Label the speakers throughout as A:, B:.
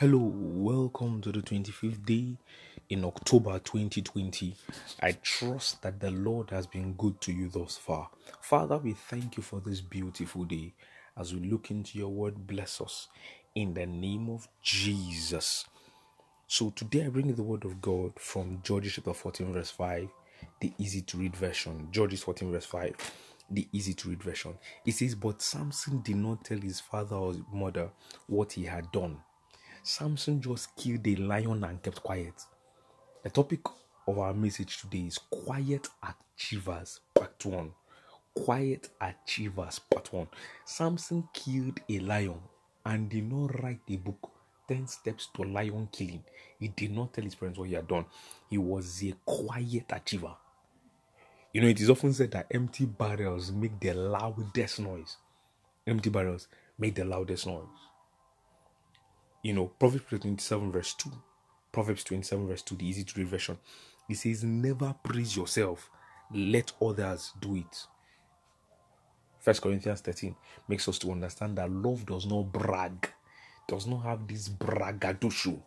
A: Hello, welcome to the 25th day in October 2020. I trust that the Lord has been good to you thus far. Father, we thank you for this beautiful day. As we look into your word, bless us in the name of Jesus. So today I bring you the word of God from Judges chapter 14, verse 5, the easy to read version. Judges 14, verse 5, the easy to read version. It says, But Samson did not tell his father or his mother what he had done Samson just killed a lion and kept quiet. The topic of our message today is Quiet Achievers, Part 1. Quiet Achievers, Part 1. Samson killed a lion and did not write a book 10 steps to lion killing. He did not tell his parents what he had done. He was a quiet achiever. You know, it is often said that empty barrels make the loudest noise. Empty barrels make the loudest noise you know, Proverbs 27 verse 2. Proverbs 27 verse 2, the easy to read version. It says, Never praise yourself, let others do it. First Corinthians 13 makes us to understand that love does not brag, does not have this braggadocio.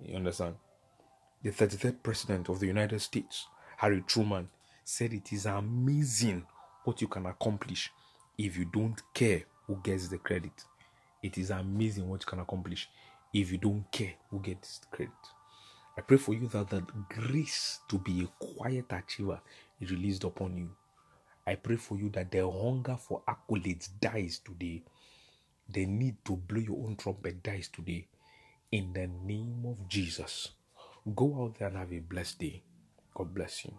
A: You understand? The 33rd president of the United States, Harry Truman, said it is amazing what you can accomplish if you don't care who gets the credit. It is amazing what you can accomplish if you don't care who gets credit. I pray for you that the grace to be a quiet achiever is released upon you. I pray for you that the hunger for accolades dies today. The need to blow your own trumpet dies today. In the name of Jesus. Go out there and have a blessed day. God bless you.